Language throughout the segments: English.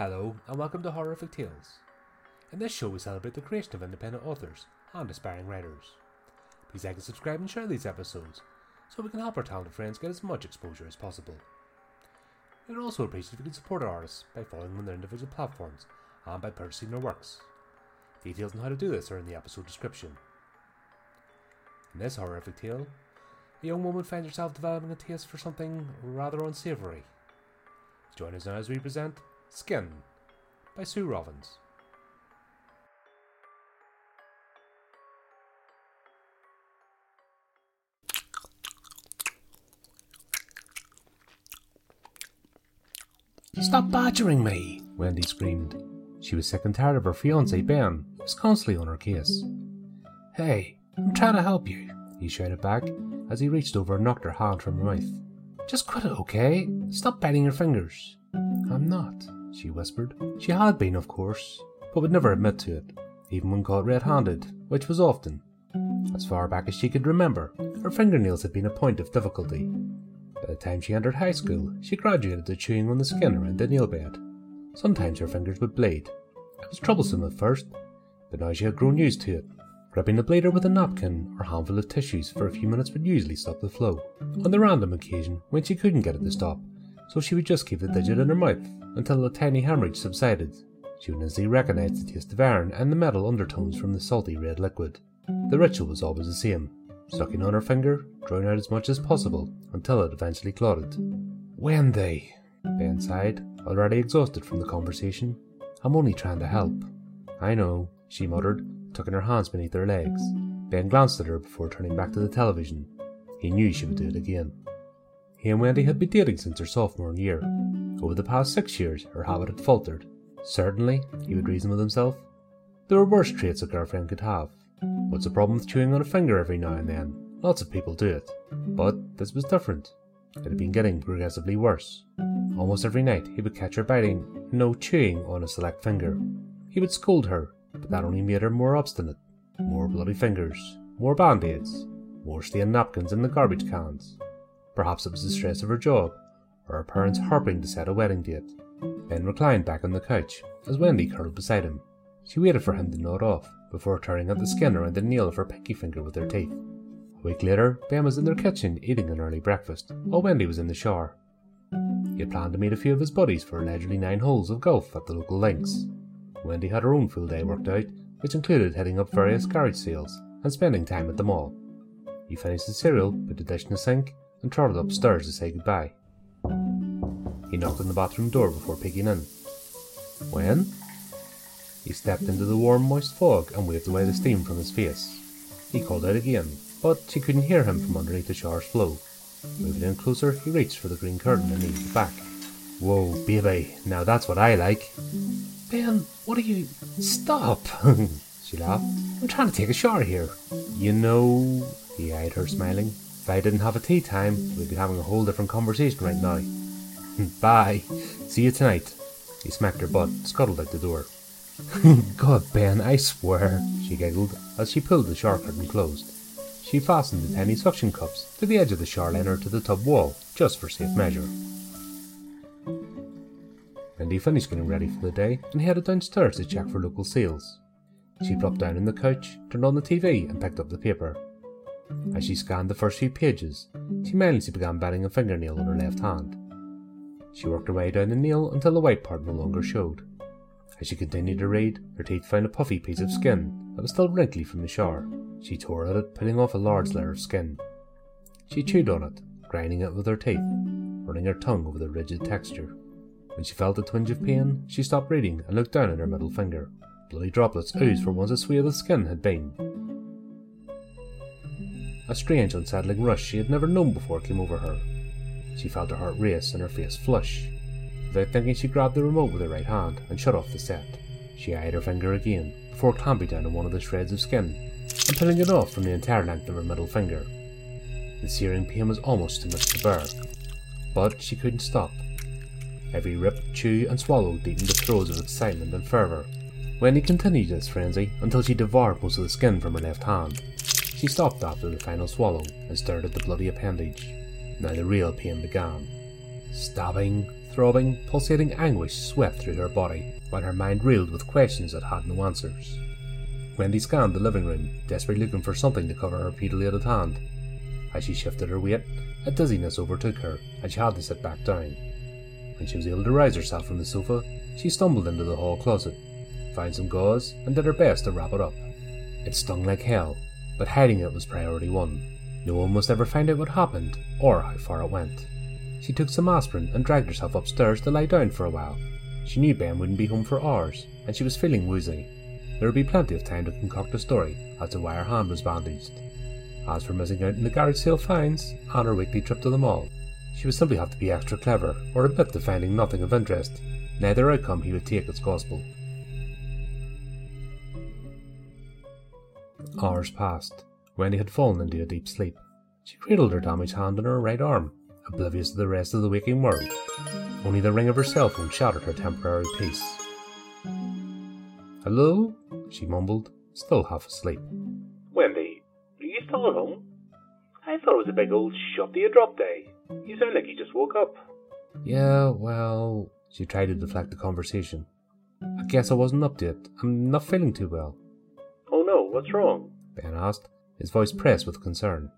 Hello, and welcome to Horrorific Tales. In this show, we celebrate the creation of independent authors and aspiring writers. Please like and subscribe and share these episodes so we can help our talented friends get as much exposure as possible. We would also appreciate if you could support our artists by following them on their individual platforms and by purchasing their works. Details on how to do this are in the episode description. In this horrific tale, a young woman finds herself developing a taste for something rather unsavoury. Join us now as we present Skin by Sue Rovens. Stop badgering me! Wendy screamed. She was sick and tired of her fiance Ben, who was constantly on her case. Hey, I'm trying to help you, he shouted back as he reached over and knocked her hand from her mouth. Just quit it, okay? Stop biting your fingers. I'm not, she whispered. She had been, of course, but would never admit to it, even when caught red handed, which was often. As far back as she could remember, her fingernails had been a point of difficulty. By the time she entered high school, she graduated to chewing on the skin around the nail bed. Sometimes her fingers would bleed. It was troublesome at first, but now she had grown used to it. Rubbing the bleeder with a napkin or handful of tissues for a few minutes would usually stop the flow. On the random occasion when she couldn't get it to stop, so she would just keep the digit in her mouth until the tiny hemorrhage subsided. She would instantly recognize the taste of iron and the metal undertones from the salty red liquid. The ritual was always the same sucking on her finger, drawing out as much as possible until it eventually clotted. Wendy, Ben sighed, already exhausted from the conversation. I'm only trying to help. I know, she muttered, tucking her hands beneath her legs. Ben glanced at her before turning back to the television. He knew she would do it again. He and Wendy had been dating since her sophomore year. Over the past six years, her habit had faltered. Certainly, he would reason with himself. There were worse traits a girlfriend could have. What's the problem with chewing on a finger every now and then? Lots of people do it. But this was different. It had been getting progressively worse. Almost every night he would catch her biting, no chewing on a select finger. He would scold her, but that only made her more obstinate. More bloody fingers, more band aids, more stained napkins in the garbage cans. Perhaps it was the stress of her job, her parents harping to set a wedding date. Ben reclined back on the couch as Wendy curled beside him. She waited for him to nod off before tearing at the skin around the nail of her pinky finger with her teeth. A week later, Ben was in their kitchen eating an early breakfast, while Wendy was in the shower. He had planned to meet a few of his buddies for a leisurely nine holes of golf at the local links. Wendy had her own full day worked out, which included heading up various garage sales and spending time at the mall. He finished his cereal, put the dish in the sink, and trotted upstairs to say goodbye. He knocked on the bathroom door before peeking in. When? He stepped into the warm, moist fog and waved away the steam from his face. He called out again, but she couldn't hear him from underneath the shower's flow. Moving in closer, he reached for the green curtain and it back. Whoa, baby, now that's what I like. Ben, what are you. Stop! she laughed. I'm trying to take a shower here. You know, he eyed her, smiling. If I didn't have a tea time, we'd be having a whole different conversation right now. Bye. See you tonight. He smacked her butt, scuttled out the door. God, Ben, I swear, she giggled as she pulled the shower curtain closed. She fastened the tiny suction cups to the edge of the shower liner to the tub wall, just for safe measure. Wendy finished getting ready for the day and headed downstairs to check for local sales. She plopped down on the couch, turned on the TV, and picked up the paper. As she scanned the first few pages, she mindlessly began biting a fingernail on her left hand. She worked her way down the nail until the white part no longer showed. As she continued to read, her teeth found a puffy piece of skin that was still wrinkly from the shower. She tore at it, pulling off a large layer of skin. She chewed on it, grinding it with her teeth, running her tongue over the rigid texture. When she felt a twinge of pain, she stopped reading and looked down at her middle finger. Bloody droplets oozed from once a swathe of skin had been. A strange, unsettling rush she had never known before came over her. She felt her heart race and her face flush. Without thinking, she grabbed the remote with her right hand and shut off the set. She eyed her finger again before clamping down on one of the shreds of skin and pulling it off from the entire length of her middle finger. The searing pain was almost too much to bear, but she couldn't stop. Every rip, chew, and swallow deepened the throes of excitement and fervour. Wendy continued this frenzy until she devoured most of the skin from her left hand. She stopped after the final swallow and stared at the bloody appendage. Now the real pain began. Stabbing, throbbing, pulsating anguish swept through her body, while her mind reeled with questions that had no answers. Wendy scanned the living room, desperately looking for something to cover her mutilated hand. As she shifted her weight, a dizziness overtook her, and she had to sit back down. When she was able to rise herself from the sofa, she stumbled into the hall closet, found some gauze, and did her best to wrap it up. It stung like hell, but hiding it was priority one. No one must ever find out what happened or how far it went. She took some aspirin and dragged herself upstairs to lie down for a while. She knew Ben wouldn't be home for hours, and she was feeling woozy. There would be plenty of time to concoct a story as to why her hand was bandaged. As for missing out in the garage sale finds and her weekly trip to the mall, she would simply have to be extra clever or admit to finding nothing of interest. Neither outcome he would take as gospel. Hours passed. Wendy had fallen into a deep sleep. She cradled her damaged hand in her right arm, oblivious to the rest of the waking world. Only the ring of her cell phone shattered her temporary peace. Hello? she mumbled, still half asleep. Wendy, are you still at home? I thought it was a big old shot you dropped day. You sound like you just woke up. Yeah, well, she tried to deflect the conversation. I guess I wasn't up to it. I'm not feeling too well. What's wrong? Ben asked, his voice pressed with concern.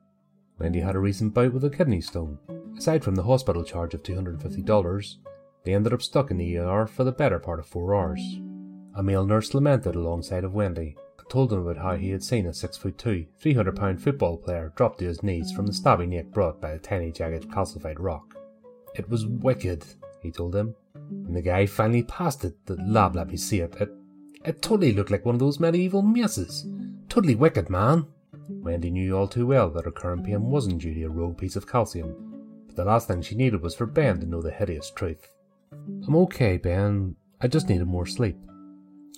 Wendy had a recent bout with a kidney stone. Aside from the hospital charge of $250, they ended up stuck in the ER for the better part of four hours. A male nurse lamented alongside of Wendy and told him about how he had seen a six foot two, 300 pound football player drop to his knees from the stabbing neck brought by a tiny jagged calcified rock. It was wicked, he told him. When the guy finally passed it, the lab let me see it. It, it totally looked like one of those medieval messes. Totally wicked, man. Wendy knew all too well that her current pain wasn't due to a rogue piece of calcium, but the last thing she needed was for Ben to know the hideous truth. I'm okay, Ben. I just needed more sleep.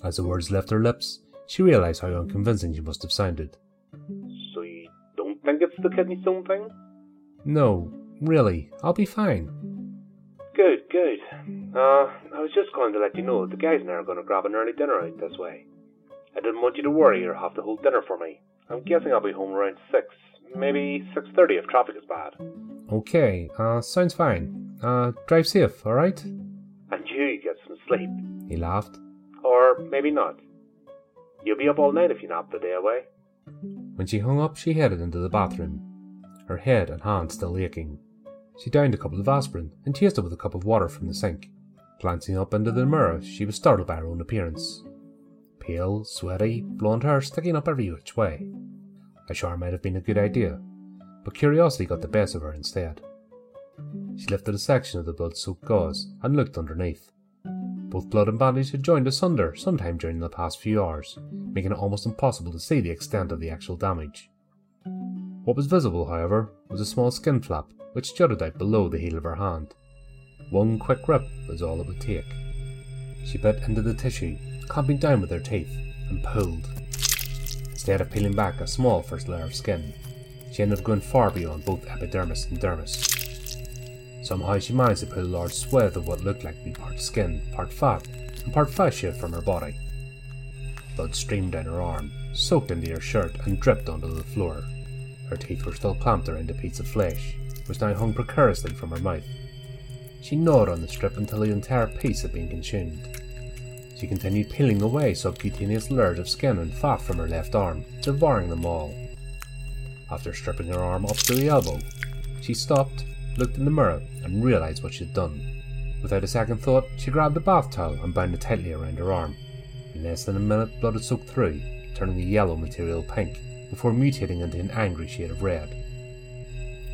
As the words left her lips, she realized how unconvincing she must have sounded. So you don't think it's the kidney stone thing? No, really, I'll be fine. Uh, I was just going to let you know the guys and I are going to grab an early dinner out this way. I didn't want you to worry or have to hold dinner for me. I'm guessing I'll be home around 6, maybe 6.30 if traffic is bad. Okay, uh, sounds fine. Uh, drive safe, alright? And you get some sleep. He laughed. Or maybe not. You'll be up all night if you nap the day away. When she hung up, she headed into the bathroom, her head and hands still aching. She downed a couple of aspirin and chased it with a cup of water from the sink. Glancing up into the mirror, she was startled by her own appearance pale, sweaty, blonde hair sticking up every which way. A shower might have been a good idea, but curiosity got the best of her instead. She lifted a section of the blood soaked gauze and looked underneath. Both blood and bandage had joined asunder sometime during the past few hours, making it almost impossible to see the extent of the actual damage. What was visible, however, was a small skin flap which jutted out below the heel of her hand. One quick rip was all it would take. She bit into the tissue clamping down with her teeth, and pulled. Instead of peeling back a small first layer of skin, she ended up going far beyond both epidermis and dermis. Somehow she managed to pull a large swathe of what looked like to be part skin, part fat, and part fascia from her body. Blood streamed down her arm, soaked into her shirt, and dripped onto the floor. Her teeth were still clamped around a piece of flesh, which now hung precariously from her mouth. She gnawed on the strip until the entire piece had been consumed. She continued peeling away subcutaneous layers of skin and fat from her left arm, devouring them all. After stripping her arm up to the elbow, she stopped, looked in the mirror, and realized what she'd done. Without a second thought, she grabbed a bath towel and bound it tightly around her arm. In less than a minute, blood had soaked through, turning the yellow material pink, before mutating into an angry shade of red.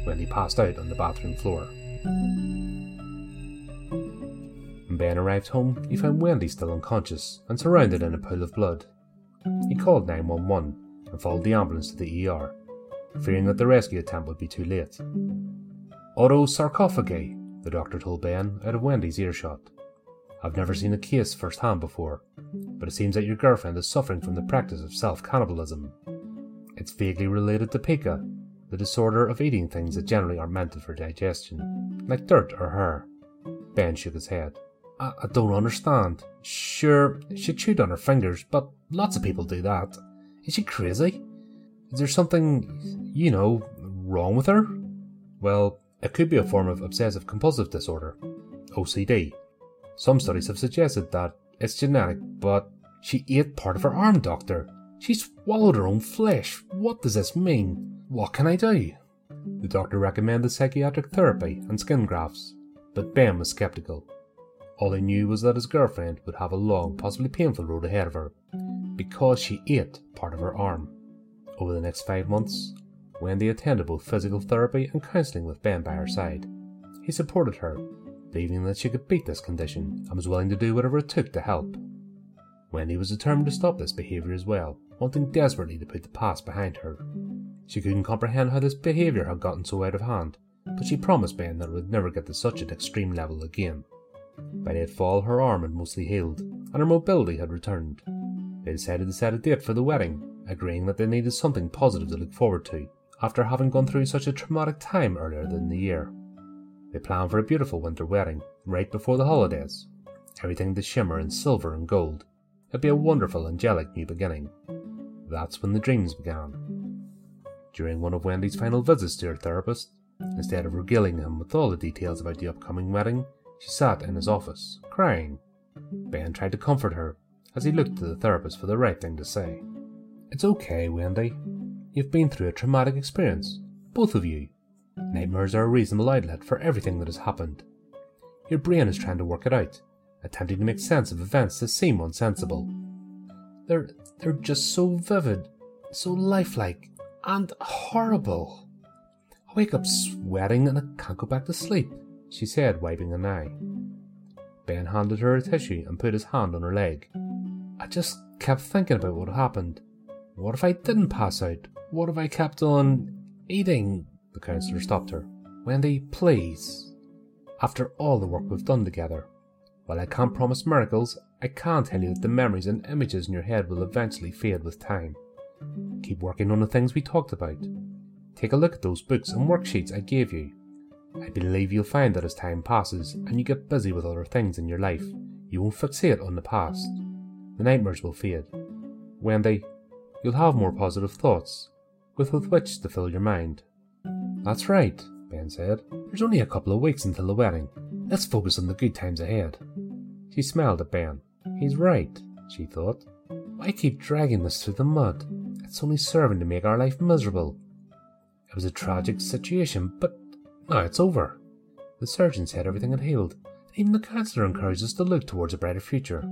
when he passed out on the bathroom floor. When Ben arrived home, he found Wendy still unconscious and surrounded in a pool of blood. He called 911 and followed the ambulance to the ER, fearing that the rescue attempt would be too late. Autosarcophagy, the doctor told Ben out of Wendy's earshot. I've never seen a case firsthand before, but it seems that your girlfriend is suffering from the practice of self cannibalism. It's vaguely related to pica, the disorder of eating things that generally aren't meant for digestion, like dirt or hair. Ben shook his head. I, I don't understand. Sure, she chewed on her fingers, but lots of people do that. Is she crazy? Is there something, you know, wrong with her? Well, it could be a form of obsessive compulsive disorder. OCD. Some studies have suggested that it's genetic, but she ate part of her arm, Doctor. She swallowed her own flesh. What does this mean? What can I do? The doctor recommended psychiatric therapy and skin grafts, but Ben was skeptical. All he knew was that his girlfriend would have a long, possibly painful road ahead of her, because she ate part of her arm. Over the next five months, Wendy attended both physical therapy and counselling with Ben by her side. He supported her, believing that she could beat this condition and was willing to do whatever it took to help. Wendy was determined to stop this behaviour as well, wanting desperately to put the past behind her. She couldn't comprehend how this behaviour had gotten so out of hand, but she promised Ben that it would never get to such an extreme level again. By nightfall, her arm had mostly healed, and her mobility had returned. They decided to set a date for the wedding, agreeing that they needed something positive to look forward to, after having gone through such a traumatic time earlier in the year. They planned for a beautiful winter wedding, right before the holidays. Everything to shimmer in silver and gold. It'd be a wonderful, angelic new beginning. That's when the dreams began. During one of Wendy's final visits to her therapist, instead of regaling him with all the details about the upcoming wedding, she sat in his office, crying. Ben tried to comfort her as he looked to the therapist for the right thing to say. It's okay, Wendy. You've been through a traumatic experience, both of you. Nightmares are a reasonable outlet for everything that has happened. Your brain is trying to work it out, attempting to make sense of events that seem unsensible. They're they're just so vivid, so lifelike, and horrible. I wake up sweating and I can't go back to sleep, she said, wiping an eye. Ben handed her a tissue and put his hand on her leg. I just kept thinking about what happened. What if I didn't pass out? What if I kept on eating? The counsellor stopped her. Wendy, please. After all the work we've done together, while I can't promise miracles, I can't tell you that the memories and images in your head will eventually fade with time. Keep working on the things we talked about. Take a look at those books and worksheets I gave you. I believe you'll find that as time passes and you get busy with other things in your life, you won't fixate on the past. The nightmares will fade. Wendy, you'll have more positive thoughts, with, with which to fill your mind. That's right, Ben said. There's only a couple of weeks until the wedding. Let's focus on the good times ahead. She smiled at Ben. He's right, she thought. Why keep dragging this through the mud? It's only serving to make our life miserable. It was a tragic situation, but now it's over. The surgeon said everything had healed. And even the counsellor encouraged us to look towards a brighter future.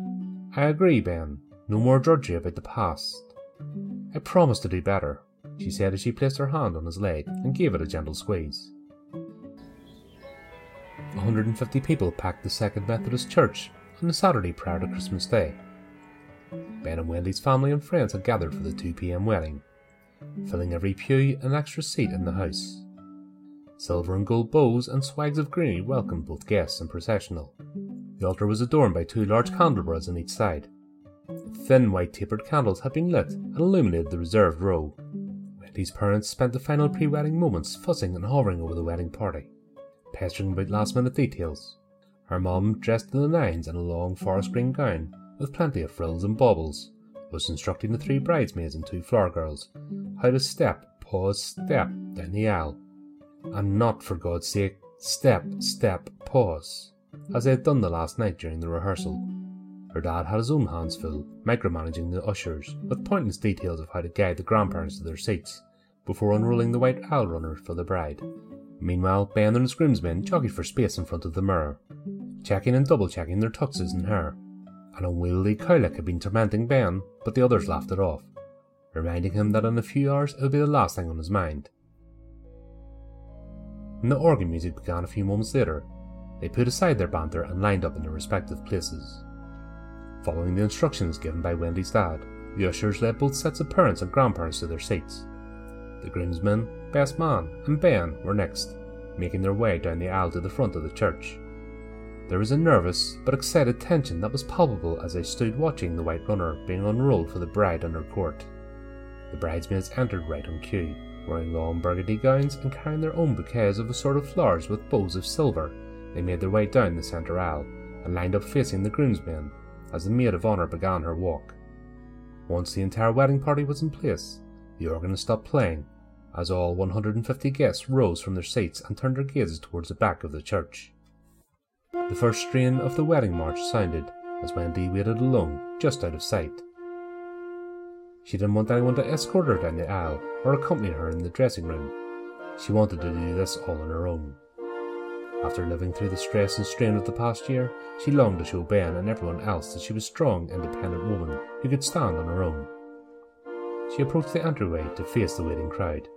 I agree, Ben. No more drudgery about the past. I promise to do better, she said as she placed her hand on his leg and gave it a gentle squeeze. 150 people packed the Second Methodist Church on the Saturday prior to Christmas Day. Ben and Wendy's family and friends had gathered for the 2 pm wedding, filling every pew and extra seat in the house. Silver and gold bows and swags of greenery welcomed both guests and processional. The altar was adorned by two large candelabras on each side. Thin white tapered candles had been lit and illuminated the reserved row. Wendy's parents spent the final pre wedding moments fussing and hovering over the wedding party, pestering about last minute details. Her mum, dressed in the nines in a long forest green gown with plenty of frills and baubles, was instructing the three bridesmaids and two flower girls how to step, pause, step down the aisle. And not, for God's sake, step, step, pause, as they had done the last night during the rehearsal. Her dad had his own hands full, micromanaging the ushers, with pointless details of how to guide the grandparents to their seats, before unrolling the white aisle runner for the bride. Meanwhile, Ben and his groomsmen jockeyed for space in front of the mirror, checking and double checking their tuxes and hair. An unwieldy cowlick had been tormenting Ben, but the others laughed it off, reminding him that in a few hours it would be the last thing on his mind. When the organ music began a few moments later, they put aside their banter and lined up in their respective places. Following the instructions given by Wendy's dad, the ushers led both sets of parents and grandparents to their seats. The groomsmen, best man, and Ben were next, making their way down the aisle to the front of the church. There was a nervous but excited tension that was palpable as I stood watching the white runner being unrolled for the bride and her court. The bridesmaids entered right on cue, wearing long burgundy gowns and carrying their own bouquets of assorted flowers with bows of silver. They made their way down the centre aisle and lined up facing the groomsmen as the maid of honour began her walk. Once the entire wedding party was in place, the organist stopped playing as all 150 guests rose from their seats and turned their gazes towards the back of the church. The first strain of the wedding march sounded as Wendy waited alone, just out of sight. She didn't want anyone to escort her down the aisle or accompany her in the dressing room. She wanted to do this all on her own. After living through the stress and strain of the past year, she longed to show Ben and everyone else that she was a strong, independent woman who could stand on her own. She approached the entryway to face the waiting crowd.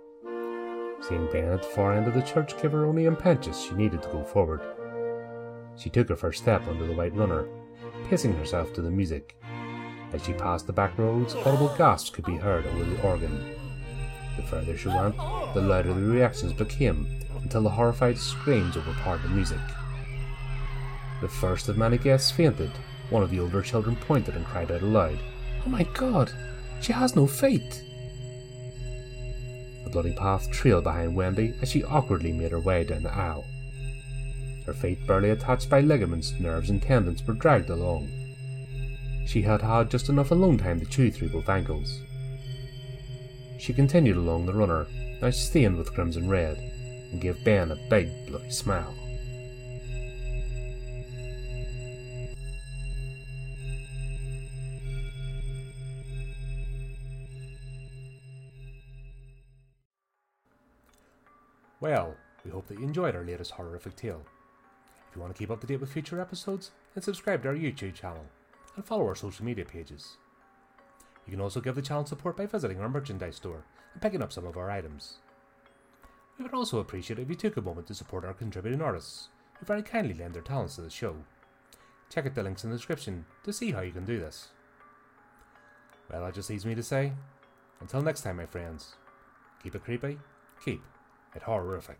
Seeing Ben at the far end of the church gave her only impetus she needed to go forward. She took her first step under the white runner, pacing herself to the music. As she passed the back rows, audible gasps could be heard over the organ. The further she went, the louder the reactions became, until the horrified screams overpowered the music. The first of many guests fainted. One of the older children pointed and cried out aloud, Oh my god, she has no feet! The bloody path trailed behind Wendy as she awkwardly made her way down the aisle. Her feet, barely attached by ligaments, nerves, and tendons, were dragged along. She had had just enough alone time to chew through both ankles. She continued along the runner, now stained with crimson red, and gave Ben a big bloody smile. Well, we hope that you enjoyed our latest horrific tale. If you want to keep up to date with future episodes, then subscribe to our YouTube channel and follow our social media pages. You can also give the channel support by visiting our merchandise store and picking up some of our items. We would also appreciate it if you took a moment to support our contributing artists, who very kindly lend their talents to the show. Check out the links in the description to see how you can do this. Well, that just leaves me to say, until next time, my friends, keep it creepy, keep it horrorific.